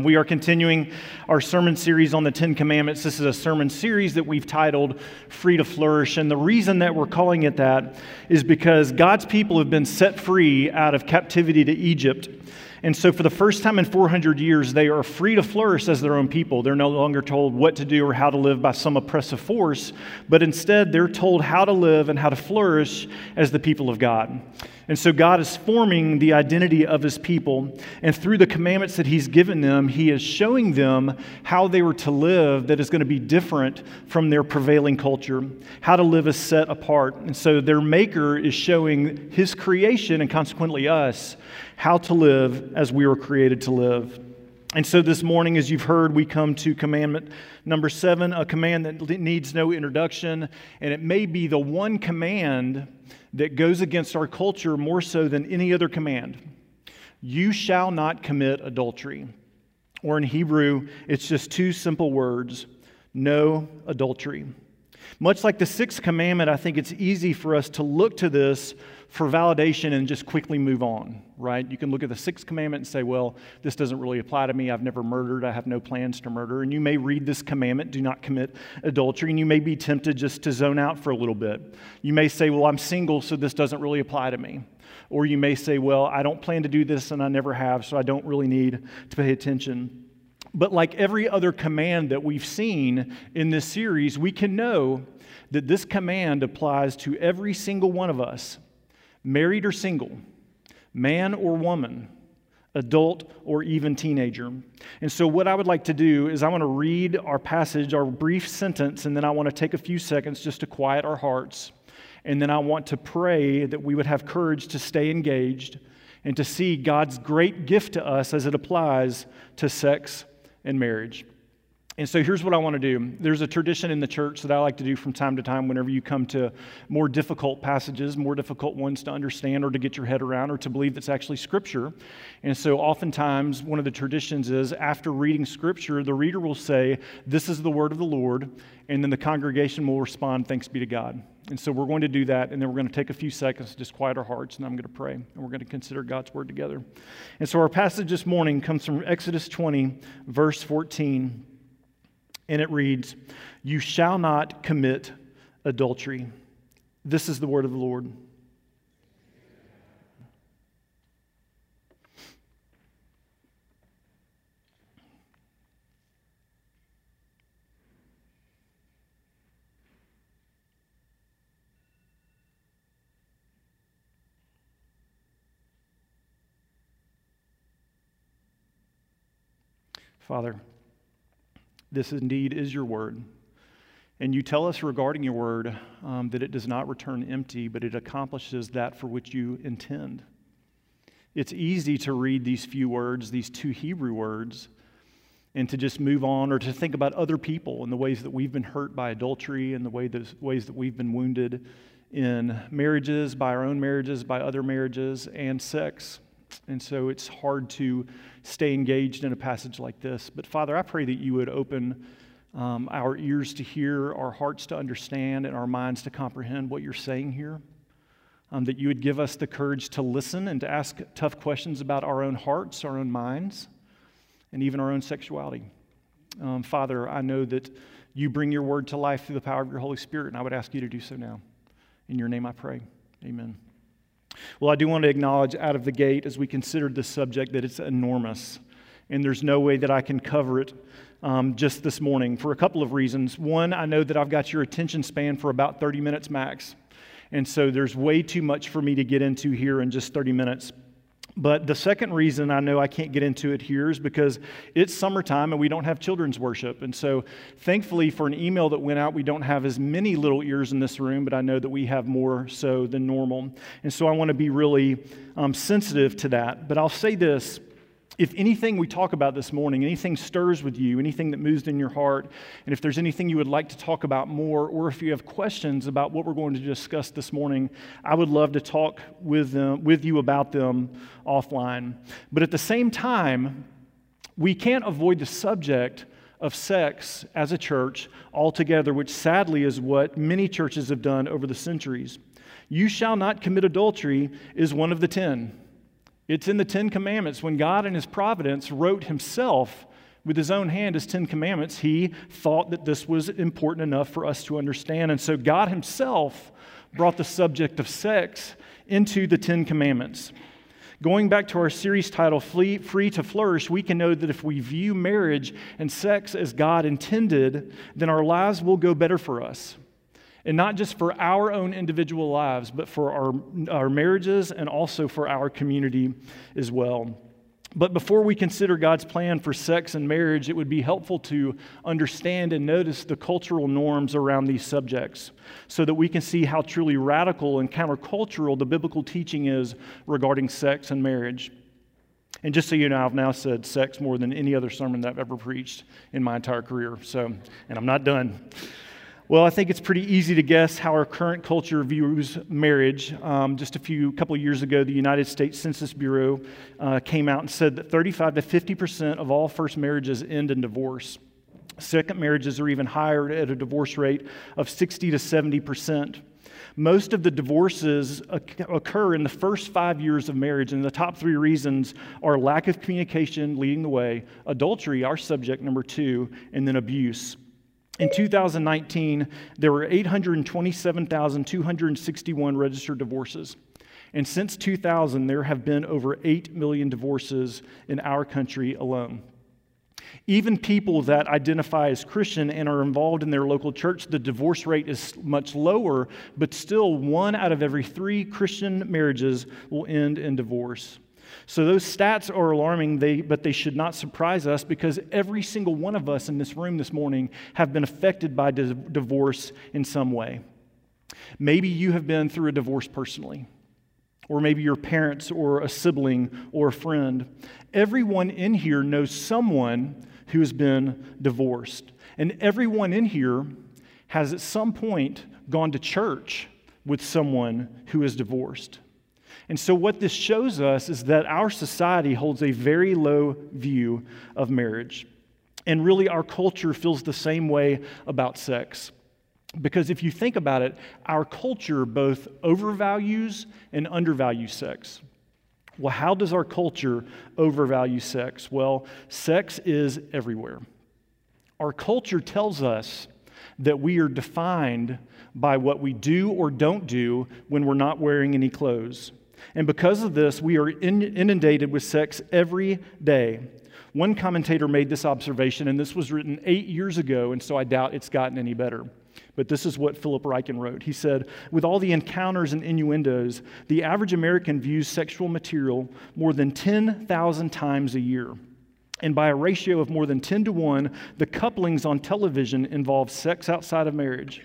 We are continuing our sermon series on the Ten Commandments. This is a sermon series that we've titled Free to Flourish. And the reason that we're calling it that is because God's people have been set free out of captivity to Egypt. And so, for the first time in 400 years, they are free to flourish as their own people. They're no longer told what to do or how to live by some oppressive force, but instead, they're told how to live and how to flourish as the people of God. And so God is forming the identity of his people. And through the commandments that he's given them, he is showing them how they were to live that is going to be different from their prevailing culture, how to live as set apart. And so their maker is showing his creation and consequently us how to live as we were created to live. And so this morning, as you've heard, we come to commandment number seven, a command that needs no introduction. And it may be the one command that goes against our culture more so than any other command. You shall not commit adultery. Or in Hebrew, it's just two simple words no adultery. Much like the sixth commandment, I think it's easy for us to look to this for validation and just quickly move on, right? You can look at the sixth commandment and say, well, this doesn't really apply to me. I've never murdered. I have no plans to murder. And you may read this commandment, do not commit adultery, and you may be tempted just to zone out for a little bit. You may say, well, I'm single, so this doesn't really apply to me. Or you may say, well, I don't plan to do this and I never have, so I don't really need to pay attention. But like every other command that we've seen in this series, we can know that this command applies to every single one of us married or single, man or woman, adult or even teenager. And so, what I would like to do is, I want to read our passage, our brief sentence, and then I want to take a few seconds just to quiet our hearts. And then I want to pray that we would have courage to stay engaged and to see God's great gift to us as it applies to sex and marriage. And so here's what I want to do. There's a tradition in the church that I like to do from time to time whenever you come to more difficult passages, more difficult ones to understand or to get your head around or to believe that's actually scripture. And so oftentimes one of the traditions is after reading scripture, the reader will say, This is the word of the Lord, and then the congregation will respond, Thanks be to God. And so we're going to do that, and then we're going to take a few seconds to just quiet our hearts, and I'm going to pray, and we're going to consider God's word together. And so our passage this morning comes from Exodus 20, verse 14 and it reads, You shall not commit adultery. This is the word of the Lord. Father, this indeed is your word. And you tell us regarding your word um, that it does not return empty, but it accomplishes that for which you intend. It's easy to read these few words, these two Hebrew words, and to just move on or to think about other people and the ways that we've been hurt by adultery and the way the ways that we've been wounded in marriages, by our own marriages, by other marriages, and sex. And so it's hard to stay engaged in a passage like this. But Father, I pray that you would open um, our ears to hear, our hearts to understand, and our minds to comprehend what you're saying here. Um, that you would give us the courage to listen and to ask tough questions about our own hearts, our own minds, and even our own sexuality. Um, Father, I know that you bring your word to life through the power of your Holy Spirit, and I would ask you to do so now. In your name I pray. Amen. Well, I do want to acknowledge out of the gate as we considered this subject that it's enormous, and there's no way that I can cover it um, just this morning for a couple of reasons. One, I know that I've got your attention span for about 30 minutes max, and so there's way too much for me to get into here in just 30 minutes. But the second reason I know I can't get into it here is because it's summertime and we don't have children's worship. And so, thankfully, for an email that went out, we don't have as many little ears in this room, but I know that we have more so than normal. And so, I want to be really um, sensitive to that. But I'll say this if anything we talk about this morning, anything stirs with you, anything that moves in your heart, and if there's anything you would like to talk about more, or if you have questions about what we're going to discuss this morning, I would love to talk with, them, with you about them offline. But at the same time, we can't avoid the subject of sex as a church altogether, which sadly is what many churches have done over the centuries. You shall not commit adultery is one of the ten. It's in the Ten Commandments when God, in His providence, wrote Himself with his own hand his Ten Commandments, he thought that this was important enough for us to understand. And so God himself brought the subject of sex into the Ten Commandments. Going back to our series title, Free to Flourish, we can know that if we view marriage and sex as God intended, then our lives will go better for us. And not just for our own individual lives, but for our, our marriages and also for our community as well. But before we consider God's plan for sex and marriage, it would be helpful to understand and notice the cultural norms around these subjects so that we can see how truly radical and countercultural the biblical teaching is regarding sex and marriage. And just so you know, I've now said sex more than any other sermon that I've ever preached in my entire career. So, and I'm not done. Well, I think it's pretty easy to guess how our current culture views marriage. Um, just a few couple years ago, the United States Census Bureau uh, came out and said that 35 to 50 percent of all first marriages end in divorce. Second marriages are even higher at a divorce rate of 60 to 70 percent. Most of the divorces occur in the first five years of marriage, and the top three reasons are lack of communication leading the way, adultery, our subject number two, and then abuse. In 2019, there were 827,261 registered divorces. And since 2000, there have been over 8 million divorces in our country alone. Even people that identify as Christian and are involved in their local church, the divorce rate is much lower, but still one out of every three Christian marriages will end in divorce. So those stats are alarming, they, but they should not surprise us because every single one of us in this room this morning have been affected by di- divorce in some way. Maybe you have been through a divorce personally, or maybe your parents or a sibling or a friend. Everyone in here knows someone who has been divorced. And everyone in here has at some point gone to church with someone who is divorced. And so, what this shows us is that our society holds a very low view of marriage. And really, our culture feels the same way about sex. Because if you think about it, our culture both overvalues and undervalues sex. Well, how does our culture overvalue sex? Well, sex is everywhere. Our culture tells us that we are defined by what we do or don't do when we're not wearing any clothes. And because of this, we are inundated with sex every day. One commentator made this observation, and this was written eight years ago, and so I doubt it's gotten any better. But this is what Philip Ryken wrote. He said, With all the encounters and innuendos, the average American views sexual material more than 10,000 times a year. And by a ratio of more than 10 to 1, the couplings on television involve sex outside of marriage.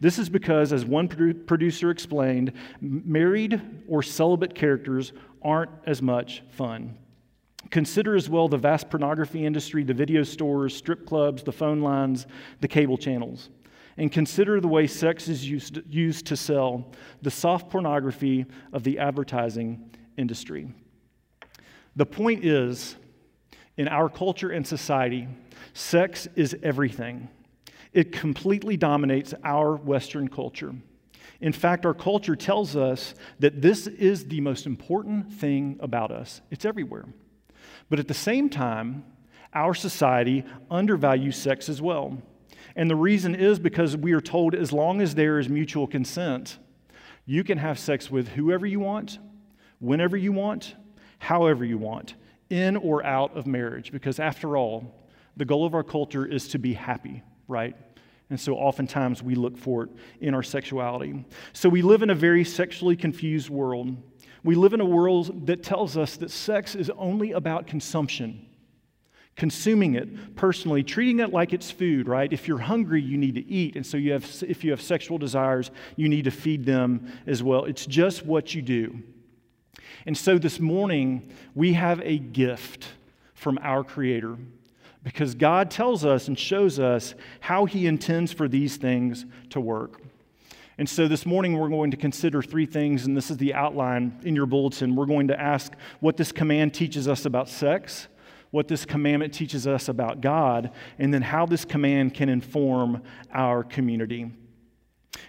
This is because, as one producer explained, married or celibate characters aren't as much fun. Consider as well the vast pornography industry, the video stores, strip clubs, the phone lines, the cable channels. And consider the way sex is used, used to sell the soft pornography of the advertising industry. The point is, in our culture and society, sex is everything. It completely dominates our Western culture. In fact, our culture tells us that this is the most important thing about us. It's everywhere. But at the same time, our society undervalues sex as well. And the reason is because we are told as long as there is mutual consent, you can have sex with whoever you want, whenever you want, however you want, in or out of marriage. Because after all, the goal of our culture is to be happy right? And so oftentimes we look for it in our sexuality. So we live in a very sexually confused world. We live in a world that tells us that sex is only about consumption, consuming it personally, treating it like it's food, right? If you're hungry, you need to eat. And so you have, if you have sexual desires, you need to feed them as well. It's just what you do. And so this morning, we have a gift from our Creator because God tells us and shows us how He intends for these things to work. And so this morning we're going to consider three things, and this is the outline in your bulletin. We're going to ask what this command teaches us about sex, what this commandment teaches us about God, and then how this command can inform our community.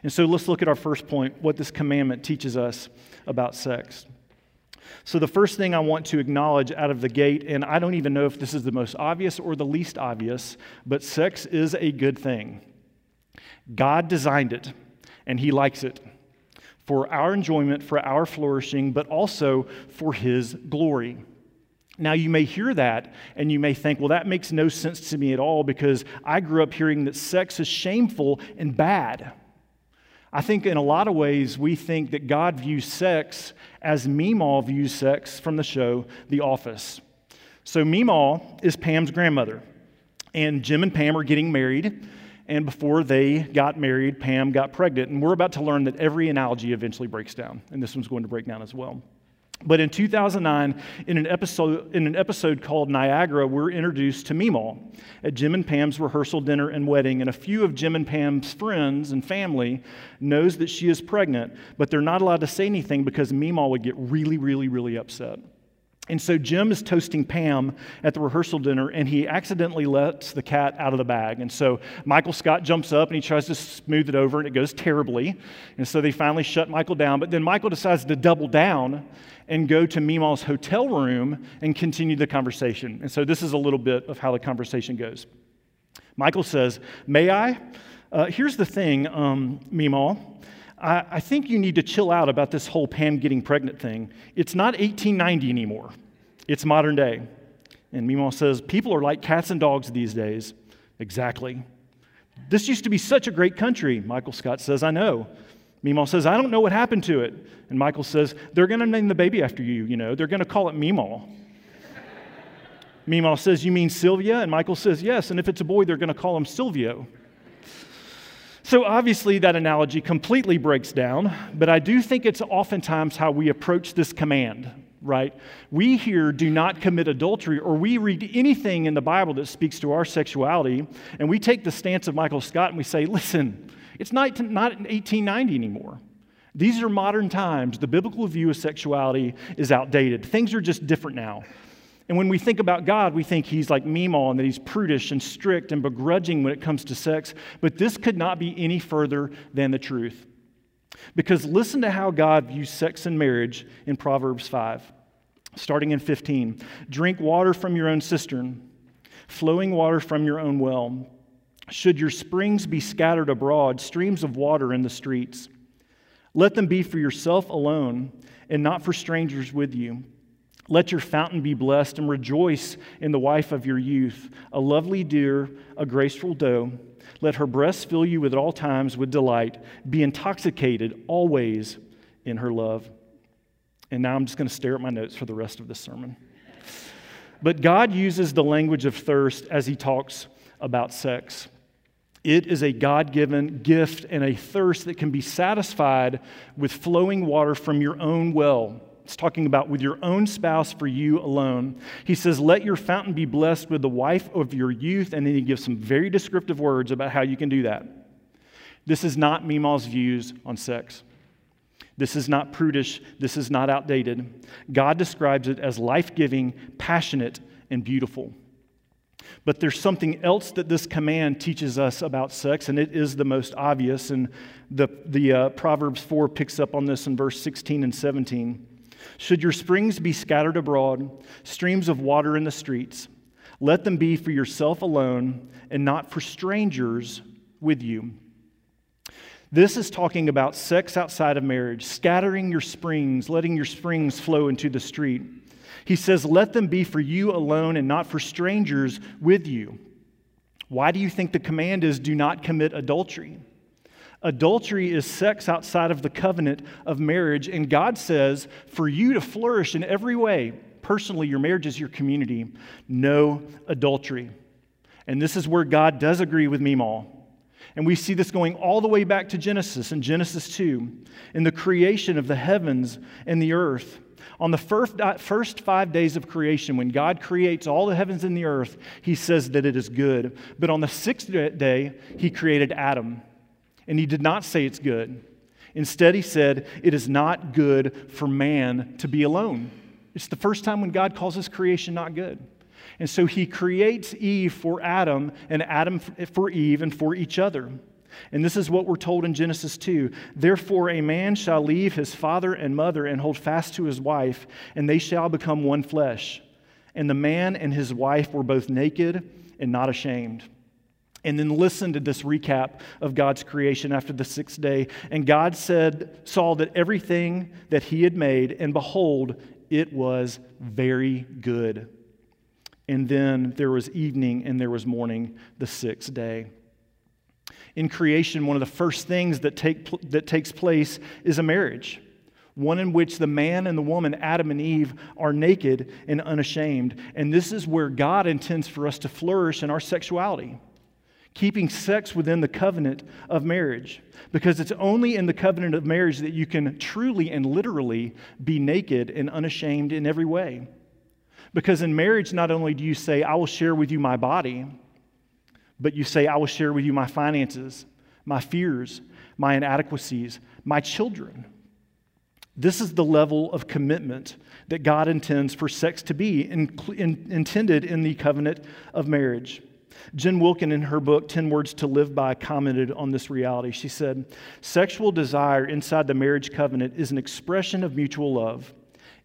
And so let's look at our first point what this commandment teaches us about sex. So, the first thing I want to acknowledge out of the gate, and I don't even know if this is the most obvious or the least obvious, but sex is a good thing. God designed it, and He likes it for our enjoyment, for our flourishing, but also for His glory. Now, you may hear that and you may think, well, that makes no sense to me at all because I grew up hearing that sex is shameful and bad. I think in a lot of ways we think that God views sex as Meemaw views sex from the show The Office. So, Meemaw is Pam's grandmother, and Jim and Pam are getting married. And before they got married, Pam got pregnant. And we're about to learn that every analogy eventually breaks down, and this one's going to break down as well. But in 2009, in an episode, in an episode called Niagara, we're introduced to Meemaw at Jim and Pam's rehearsal dinner and wedding. And a few of Jim and Pam's friends and family knows that she is pregnant, but they're not allowed to say anything because Meemaw would get really, really, really upset. And so Jim is toasting Pam at the rehearsal dinner, and he accidentally lets the cat out of the bag. And so Michael Scott jumps up and he tries to smooth it over, and it goes terribly. And so they finally shut Michael down. But then Michael decides to double down and go to Meemaw's hotel room and continue the conversation. And so this is a little bit of how the conversation goes. Michael says, May I? Uh, here's the thing, um. I, I think you need to chill out about this whole Pam getting pregnant thing. It's not 1890 anymore, it's modern day. And Meemaw says, People are like cats and dogs these days. Exactly. This used to be such a great country, Michael Scott says, I know. Meemaw says, I don't know what happened to it. And Michael says, They're going to name the baby after you, you know. They're going to call it Meemaw. Meemaw says, You mean Sylvia? And Michael says, Yes. And if it's a boy, they're going to call him Silvio. So obviously, that analogy completely breaks down, but I do think it's oftentimes how we approach this command, right? We here do not commit adultery, or we read anything in the Bible that speaks to our sexuality, and we take the stance of Michael Scott and we say, Listen, it's not, not 1890 anymore. These are modern times. The biblical view of sexuality is outdated. Things are just different now. And when we think about God, we think he's like Meemaw and that he's prudish and strict and begrudging when it comes to sex. But this could not be any further than the truth. Because listen to how God views sex and marriage in Proverbs 5, starting in 15. Drink water from your own cistern, flowing water from your own well. Should your springs be scattered abroad, streams of water in the streets? Let them be for yourself alone and not for strangers with you. Let your fountain be blessed and rejoice in the wife of your youth, a lovely deer, a graceful doe. Let her breasts fill you at all times with delight. Be intoxicated always in her love. And now I'm just going to stare at my notes for the rest of this sermon. But God uses the language of thirst as he talks about sex. It is a God given gift and a thirst that can be satisfied with flowing water from your own well. It's talking about with your own spouse for you alone. He says, Let your fountain be blessed with the wife of your youth. And then he gives some very descriptive words about how you can do that. This is not Meemaw's views on sex. This is not prudish. This is not outdated. God describes it as life giving, passionate, and beautiful. But there's something else that this command teaches us about sex, and it is the most obvious. And the, the uh, Proverbs 4 picks up on this in verse 16 and 17. Should your springs be scattered abroad, streams of water in the streets, let them be for yourself alone and not for strangers with you. This is talking about sex outside of marriage, scattering your springs, letting your springs flow into the street. He says, Let them be for you alone and not for strangers with you. Why do you think the command is do not commit adultery? Adultery is sex outside of the covenant of marriage, and God says for you to flourish in every way, personally, your marriage is your community, no adultery. And this is where God does agree with Meemaw. And we see this going all the way back to Genesis in Genesis 2, in the creation of the heavens and the earth. On the first, uh, first five days of creation, when God creates all the heavens and the earth, he says that it is good. But on the sixth day, he created Adam. And he did not say it's good. Instead, he said, It is not good for man to be alone. It's the first time when God calls his creation not good. And so he creates Eve for Adam and Adam for Eve and for each other. And this is what we're told in Genesis 2 Therefore, a man shall leave his father and mother and hold fast to his wife, and they shall become one flesh. And the man and his wife were both naked and not ashamed. And then listen to this recap of God's creation after the sixth day. And God said, saw that everything that he had made, and behold, it was very good. And then there was evening and there was morning the sixth day. In creation, one of the first things that, take, that takes place is a marriage, one in which the man and the woman, Adam and Eve, are naked and unashamed. And this is where God intends for us to flourish in our sexuality keeping sex within the covenant of marriage. Because it's only in the covenant of marriage that you can truly and literally be naked and unashamed in every way. Because in marriage, not only do you say, I will share with you my body, but you say, I will share with you my finances, my fears, my inadequacies, my children. This is the level of commitment that God intends for sex to be in, in, intended in the covenant of marriage. Jen Wilkin, in her book, 10 Words to Live By, commented on this reality. She said, Sexual desire inside the marriage covenant is an expression of mutual love,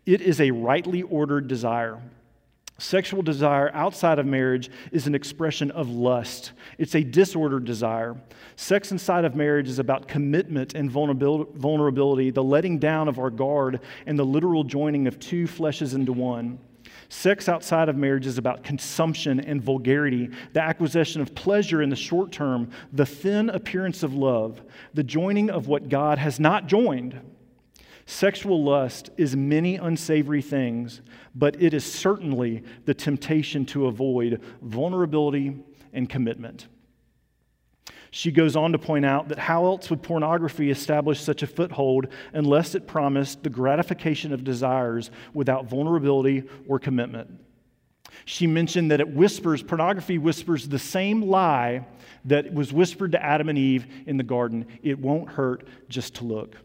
it is a rightly ordered desire. Sexual desire outside of marriage is an expression of lust. It's a disordered desire. Sex inside of marriage is about commitment and vulnerability, the letting down of our guard, and the literal joining of two fleshes into one. Sex outside of marriage is about consumption and vulgarity, the acquisition of pleasure in the short term, the thin appearance of love, the joining of what God has not joined. Sexual lust is many unsavory things, but it is certainly the temptation to avoid vulnerability and commitment. She goes on to point out that how else would pornography establish such a foothold unless it promised the gratification of desires without vulnerability or commitment? She mentioned that it whispers, pornography whispers the same lie that was whispered to Adam and Eve in the garden it won't hurt just to look.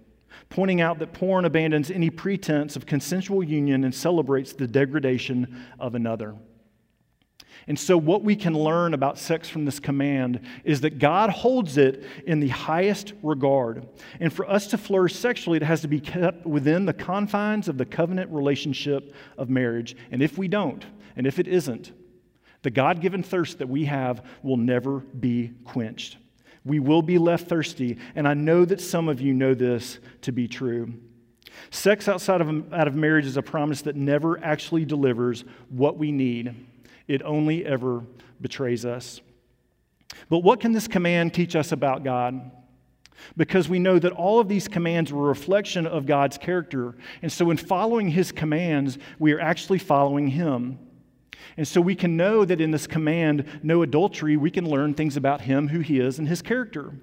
Pointing out that porn abandons any pretense of consensual union and celebrates the degradation of another. And so, what we can learn about sex from this command is that God holds it in the highest regard. And for us to flourish sexually, it has to be kept within the confines of the covenant relationship of marriage. And if we don't, and if it isn't, the God given thirst that we have will never be quenched. We will be left thirsty, and I know that some of you know this to be true. Sex outside of, out of marriage is a promise that never actually delivers what we need it only ever betrays us. But what can this command teach us about God? Because we know that all of these commands were a reflection of God's character. And so, in following his commands, we are actually following him. And so, we can know that in this command, no adultery, we can learn things about him, who he is, and his character.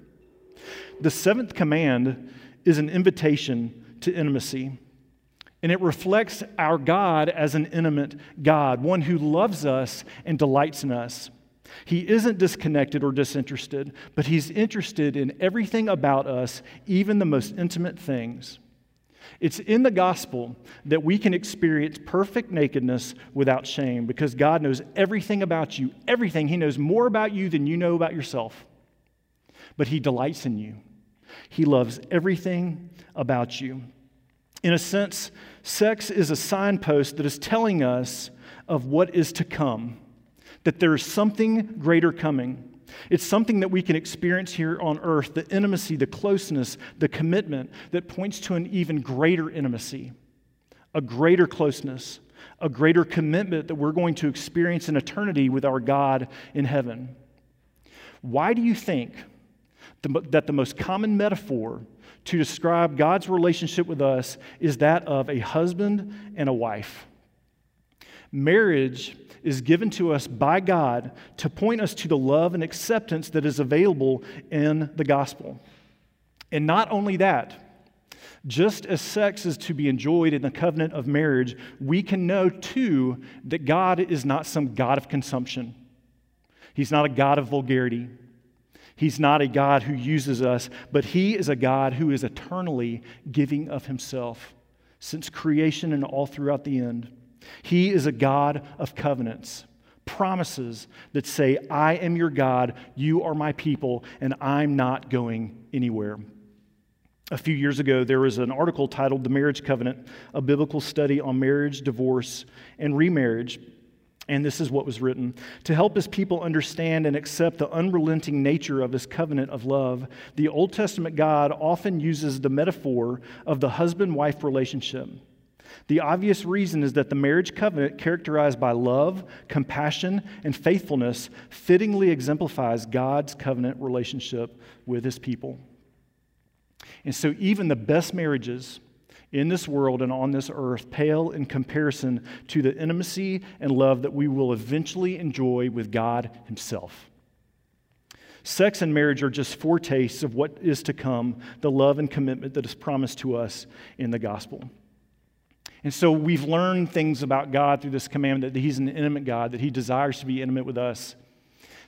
The seventh command is an invitation to intimacy. And it reflects our God as an intimate God, one who loves us and delights in us. He isn't disconnected or disinterested, but He's interested in everything about us, even the most intimate things. It's in the gospel that we can experience perfect nakedness without shame because God knows everything about you, everything. He knows more about you than you know about yourself. But He delights in you, He loves everything about you. In a sense, sex is a signpost that is telling us of what is to come, that there is something greater coming. It's something that we can experience here on earth the intimacy, the closeness, the commitment that points to an even greater intimacy, a greater closeness, a greater commitment that we're going to experience in eternity with our God in heaven. Why do you think that the most common metaphor to describe God's relationship with us is that of a husband and a wife. Marriage is given to us by God to point us to the love and acceptance that is available in the gospel. And not only that, just as sex is to be enjoyed in the covenant of marriage, we can know too that God is not some God of consumption. He's not a God of vulgarity. He's not a God who uses us, but He is a God who is eternally giving of Himself since creation and all throughout the end. He is a God of covenants, promises that say, I am your God, you are my people, and I'm not going anywhere. A few years ago, there was an article titled The Marriage Covenant, a biblical study on marriage, divorce, and remarriage. And this is what was written To help his people understand and accept the unrelenting nature of his covenant of love, the Old Testament God often uses the metaphor of the husband wife relationship. The obvious reason is that the marriage covenant, characterized by love, compassion, and faithfulness, fittingly exemplifies God's covenant relationship with his people. And so, even the best marriages in this world and on this earth pale in comparison to the intimacy and love that we will eventually enjoy with God Himself. Sex and marriage are just foretastes of what is to come, the love and commitment that is promised to us in the gospel. And so we've learned things about God through this commandment that He's an intimate God, that He desires to be intimate with us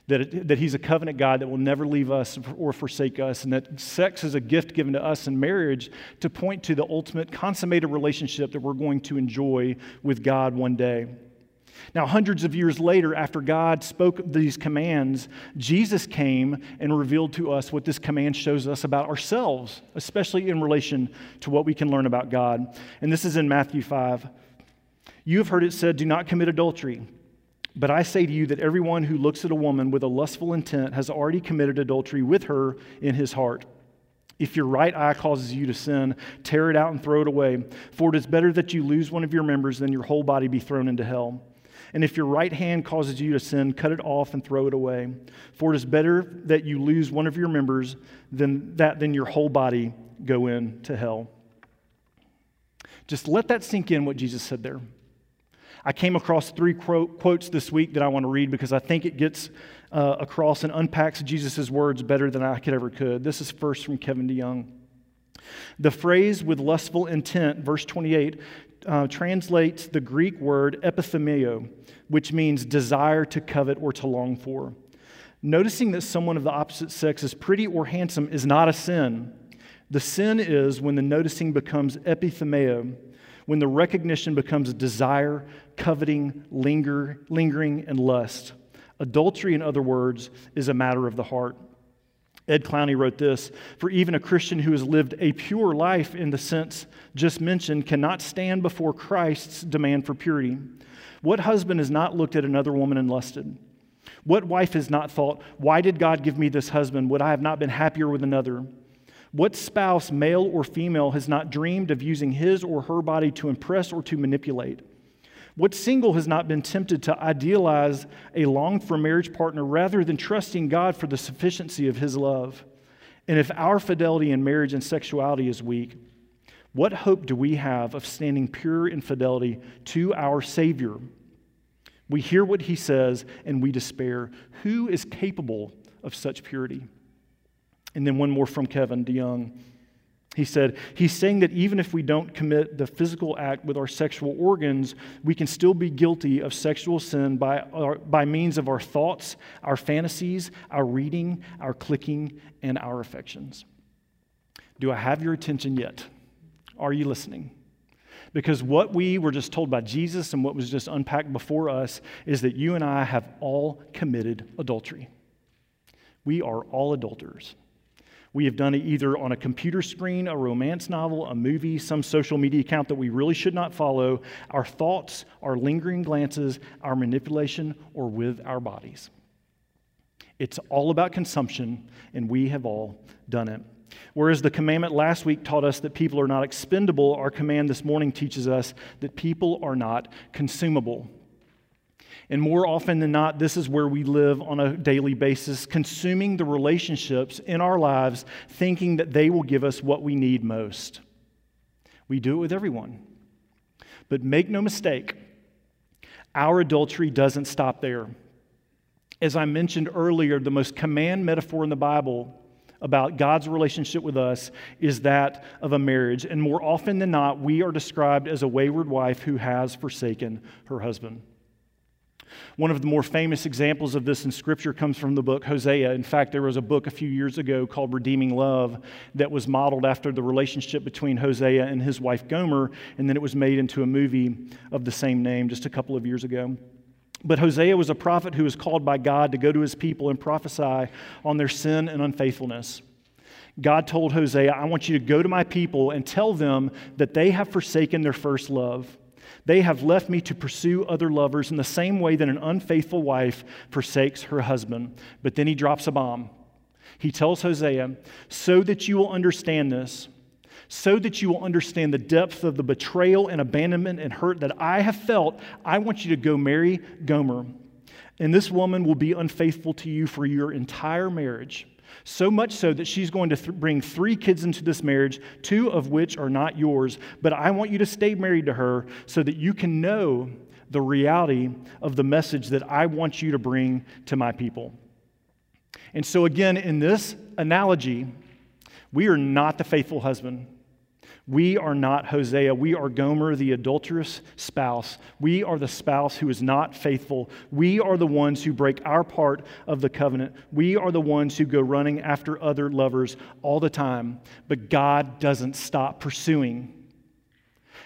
that, that He's a covenant God that will never leave us or forsake us, and that sex is a gift given to us in marriage to point to the ultimate consummated relationship that we're going to enjoy with God one day. Now, hundreds of years later, after God spoke these commands, Jesus came and revealed to us what this command shows us about ourselves, especially in relation to what we can learn about God. And this is in Matthew 5. You have heard it said, Do not commit adultery. But I say to you that everyone who looks at a woman with a lustful intent has already committed adultery with her in his heart. If your right eye causes you to sin, tear it out and throw it away. For it is better that you lose one of your members than your whole body be thrown into hell. And if your right hand causes you to sin, cut it off and throw it away. For it is better that you lose one of your members than that than your whole body go into hell. Just let that sink in what Jesus said there. I came across three quotes this week that I want to read because I think it gets uh, across and unpacks Jesus' words better than I could ever could. This is first from Kevin DeYoung. The phrase with lustful intent, verse 28, uh, translates the Greek word epithumeo, which means desire to covet or to long for. Noticing that someone of the opposite sex is pretty or handsome is not a sin. The sin is when the noticing becomes epithumeo, when the recognition becomes desire, coveting, linger, lingering, and lust. Adultery, in other words, is a matter of the heart. Ed Clowney wrote this For even a Christian who has lived a pure life in the sense just mentioned cannot stand before Christ's demand for purity. What husband has not looked at another woman and lusted? What wife has not thought, Why did God give me this husband? Would I have not been happier with another? What spouse, male or female, has not dreamed of using his or her body to impress or to manipulate? What single has not been tempted to idealize a longed for marriage partner rather than trusting God for the sufficiency of his love? And if our fidelity in marriage and sexuality is weak, what hope do we have of standing pure in fidelity to our Savior? We hear what he says and we despair. Who is capable of such purity? And then one more from Kevin DeYoung. He said, He's saying that even if we don't commit the physical act with our sexual organs, we can still be guilty of sexual sin by, our, by means of our thoughts, our fantasies, our reading, our clicking, and our affections. Do I have your attention yet? Are you listening? Because what we were just told by Jesus and what was just unpacked before us is that you and I have all committed adultery. We are all adulterers. We have done it either on a computer screen, a romance novel, a movie, some social media account that we really should not follow, our thoughts, our lingering glances, our manipulation, or with our bodies. It's all about consumption, and we have all done it. Whereas the commandment last week taught us that people are not expendable, our command this morning teaches us that people are not consumable. And more often than not, this is where we live on a daily basis, consuming the relationships in our lives, thinking that they will give us what we need most. We do it with everyone. But make no mistake, our adultery doesn't stop there. As I mentioned earlier, the most command metaphor in the Bible about God's relationship with us is that of a marriage. And more often than not, we are described as a wayward wife who has forsaken her husband. One of the more famous examples of this in Scripture comes from the book Hosea. In fact, there was a book a few years ago called Redeeming Love that was modeled after the relationship between Hosea and his wife Gomer, and then it was made into a movie of the same name just a couple of years ago. But Hosea was a prophet who was called by God to go to his people and prophesy on their sin and unfaithfulness. God told Hosea, I want you to go to my people and tell them that they have forsaken their first love. They have left me to pursue other lovers in the same way that an unfaithful wife forsakes her husband. But then he drops a bomb. He tells Hosea, So that you will understand this, so that you will understand the depth of the betrayal and abandonment and hurt that I have felt, I want you to go marry Gomer. And this woman will be unfaithful to you for your entire marriage. So much so that she's going to th- bring three kids into this marriage, two of which are not yours. But I want you to stay married to her so that you can know the reality of the message that I want you to bring to my people. And so, again, in this analogy, we are not the faithful husband. We are not Hosea. We are Gomer, the adulterous spouse. We are the spouse who is not faithful. We are the ones who break our part of the covenant. We are the ones who go running after other lovers all the time. But God doesn't stop pursuing.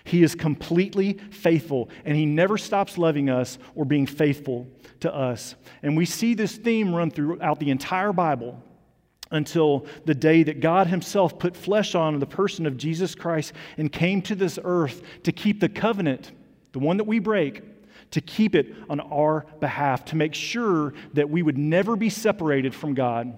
He is completely faithful, and He never stops loving us or being faithful to us. And we see this theme run throughout the entire Bible until the day that God Himself put flesh on the person of Jesus Christ and came to this earth to keep the covenant, the one that we break, to keep it on our behalf, to make sure that we would never be separated from God.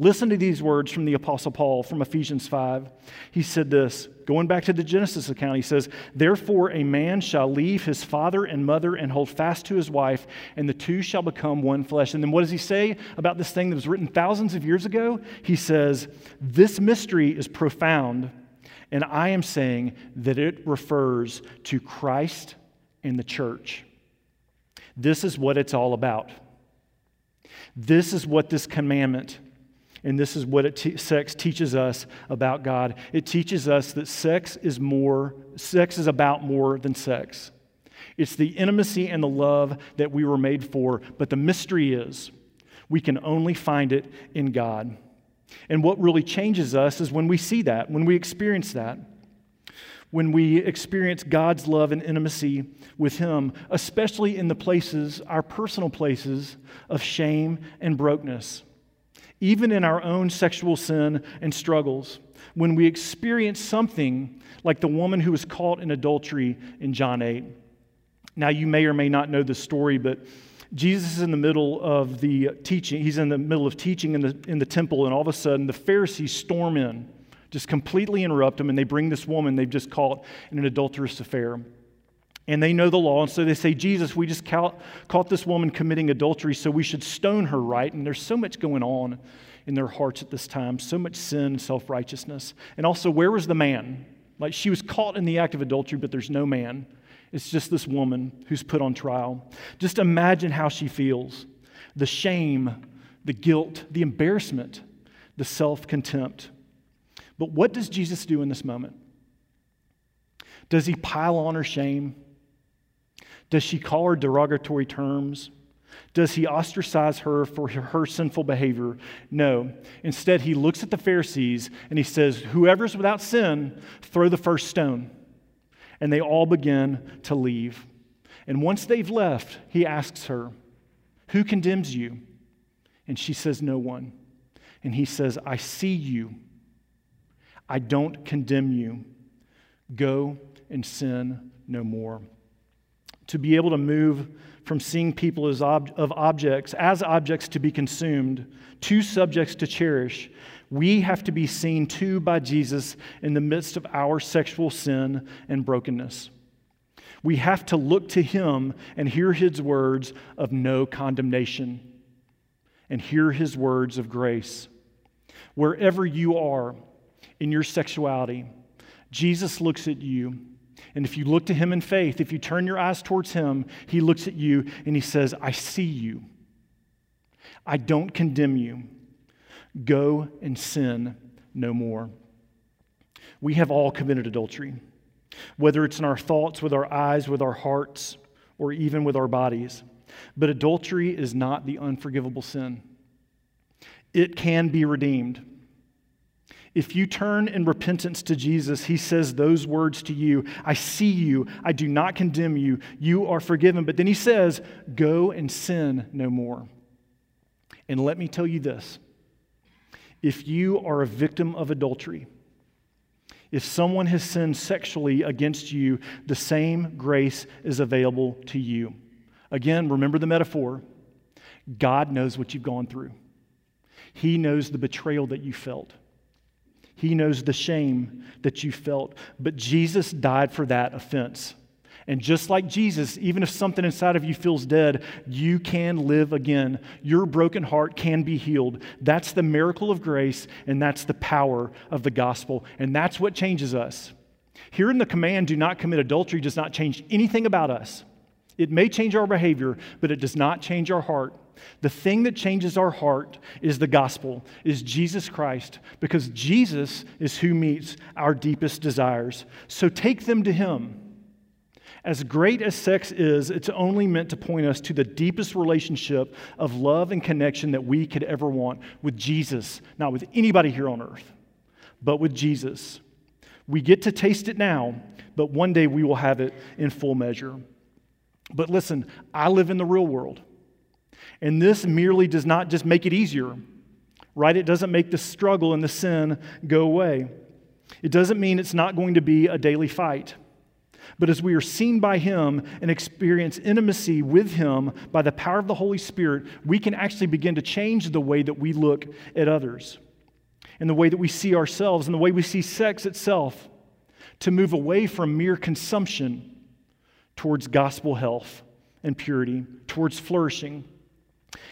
Listen to these words from the Apostle Paul from Ephesians 5. He said this, going back to the Genesis account, he says, Therefore a man shall leave his father and mother and hold fast to his wife, and the two shall become one flesh. And then what does he say about this thing that was written thousands of years ago? He says, This mystery is profound, and I am saying that it refers to Christ and the church. This is what it's all about. This is what this commandment and this is what sex teaches us about God. It teaches us that sex is more, sex is about more than sex. It's the intimacy and the love that we were made for, but the mystery is we can only find it in God. And what really changes us is when we see that, when we experience that, when we experience God's love and intimacy with Him, especially in the places, our personal places of shame and brokenness even in our own sexual sin and struggles, when we experience something like the woman who was caught in adultery in John 8. Now, you may or may not know the story, but Jesus is in the middle of the teaching. He's in the middle of teaching in the, in the temple, and all of a sudden, the Pharisees storm in, just completely interrupt him, and they bring this woman they've just caught in an adulterous affair and they know the law. And so they say, Jesus, we just caught, caught this woman committing adultery, so we should stone her, right? And there's so much going on in their hearts at this time, so much sin, self righteousness. And also, where was the man? Like she was caught in the act of adultery, but there's no man. It's just this woman who's put on trial. Just imagine how she feels the shame, the guilt, the embarrassment, the self contempt. But what does Jesus do in this moment? Does he pile on her shame? Does she call her derogatory terms? Does he ostracize her for her sinful behavior? No. Instead, he looks at the Pharisees and he says, Whoever's without sin, throw the first stone. And they all begin to leave. And once they've left, he asks her, Who condemns you? And she says, No one. And he says, I see you. I don't condemn you. Go and sin no more to be able to move from seeing people as ob- of objects as objects to be consumed to subjects to cherish we have to be seen too by jesus in the midst of our sexual sin and brokenness. We have to look to him and hear his words of no condemnation and hear his words of grace. Wherever you are in your sexuality jesus looks at you and if you look to him in faith, if you turn your eyes towards him, he looks at you and he says, I see you. I don't condemn you. Go and sin no more. We have all committed adultery, whether it's in our thoughts, with our eyes, with our hearts, or even with our bodies. But adultery is not the unforgivable sin. It can be redeemed. If you turn in repentance to Jesus, he says those words to you I see you, I do not condemn you, you are forgiven. But then he says, Go and sin no more. And let me tell you this if you are a victim of adultery, if someone has sinned sexually against you, the same grace is available to you. Again, remember the metaphor God knows what you've gone through, He knows the betrayal that you felt. He knows the shame that you felt, but Jesus died for that offense. And just like Jesus, even if something inside of you feels dead, you can live again. Your broken heart can be healed. That's the miracle of grace, and that's the power of the gospel. And that's what changes us. Here in the command, do not commit adultery, does not change anything about us. It may change our behavior, but it does not change our heart. The thing that changes our heart is the gospel, is Jesus Christ, because Jesus is who meets our deepest desires. So take them to Him. As great as sex is, it's only meant to point us to the deepest relationship of love and connection that we could ever want with Jesus, not with anybody here on earth, but with Jesus. We get to taste it now, but one day we will have it in full measure. But listen, I live in the real world. And this merely does not just make it easier, right? It doesn't make the struggle and the sin go away. It doesn't mean it's not going to be a daily fight. But as we are seen by Him and experience intimacy with Him by the power of the Holy Spirit, we can actually begin to change the way that we look at others and the way that we see ourselves and the way we see sex itself to move away from mere consumption towards gospel health and purity, towards flourishing.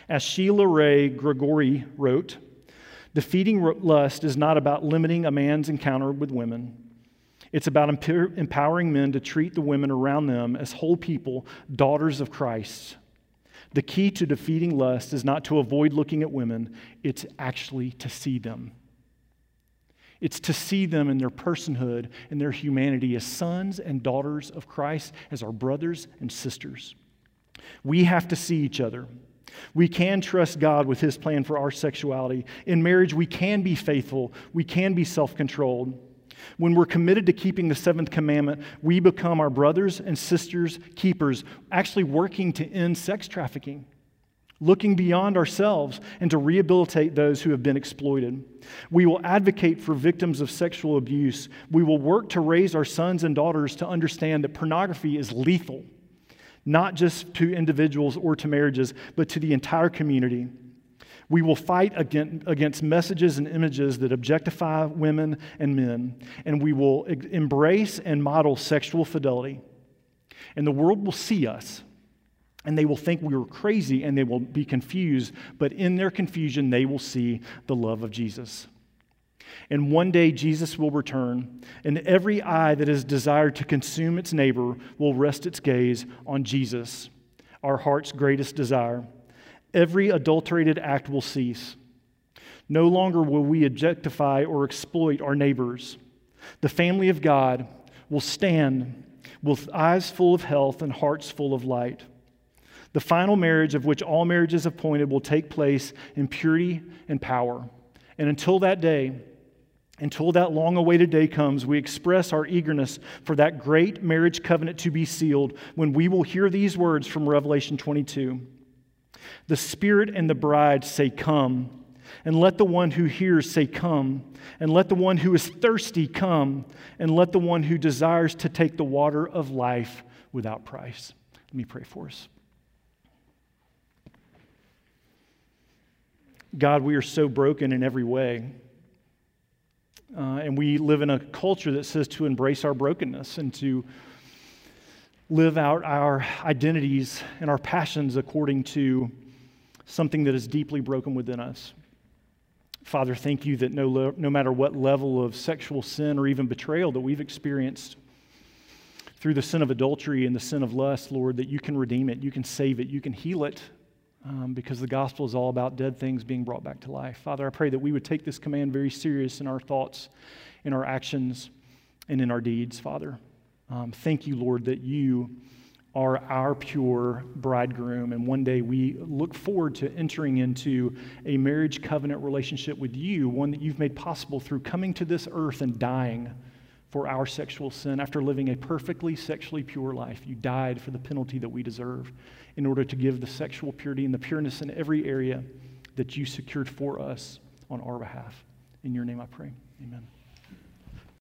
As Sheila Wray Gregory wrote, defeating lust is not about limiting a man's encounter with women. It's about empowering men to treat the women around them as whole people, daughters of Christ. The key to defeating lust is not to avoid looking at women, it's actually to see them. It's to see them in their personhood and their humanity as sons and daughters of Christ, as our brothers and sisters. We have to see each other. We can trust God with His plan for our sexuality. In marriage, we can be faithful, we can be self controlled. When we're committed to keeping the seventh commandment, we become our brothers and sisters' keepers, actually working to end sex trafficking, looking beyond ourselves and to rehabilitate those who have been exploited. We will advocate for victims of sexual abuse. We will work to raise our sons and daughters to understand that pornography is lethal not just to individuals or to marriages, but to the entire community. We will fight against messages and images that objectify women and men, and we will embrace and model sexual fidelity. And the world will see us, and they will think we are crazy and they will be confused, but in their confusion, they will see the love of Jesus. And one day Jesus will return, and every eye that has desired to consume its neighbor will rest its gaze on Jesus, our heart's greatest desire. Every adulterated act will cease. No longer will we objectify or exploit our neighbors. The family of God will stand with eyes full of health and hearts full of light. The final marriage, of which all marriages appointed, will take place in purity and power. And until that day, until that long awaited day comes, we express our eagerness for that great marriage covenant to be sealed when we will hear these words from Revelation 22. The Spirit and the bride say, Come. And let the one who hears say, Come. And let the one who is thirsty come. And let the one who desires to take the water of life without price. Let me pray for us. God, we are so broken in every way. Uh, and we live in a culture that says to embrace our brokenness and to live out our identities and our passions according to something that is deeply broken within us. Father, thank you that no, no matter what level of sexual sin or even betrayal that we've experienced through the sin of adultery and the sin of lust, Lord, that you can redeem it, you can save it, you can heal it, um, because the gospel is all about dead things being brought back to life. Father, I pray that we would take this command very serious in our thoughts, in our actions, and in our deeds, Father. Um, thank you, Lord, that you are our pure bridegroom. And one day we look forward to entering into a marriage covenant relationship with you, one that you've made possible through coming to this earth and dying for our sexual sin. After living a perfectly sexually pure life, you died for the penalty that we deserve in order to give the sexual purity and the pureness in every area that you secured for us on our behalf. In your name I pray. Amen.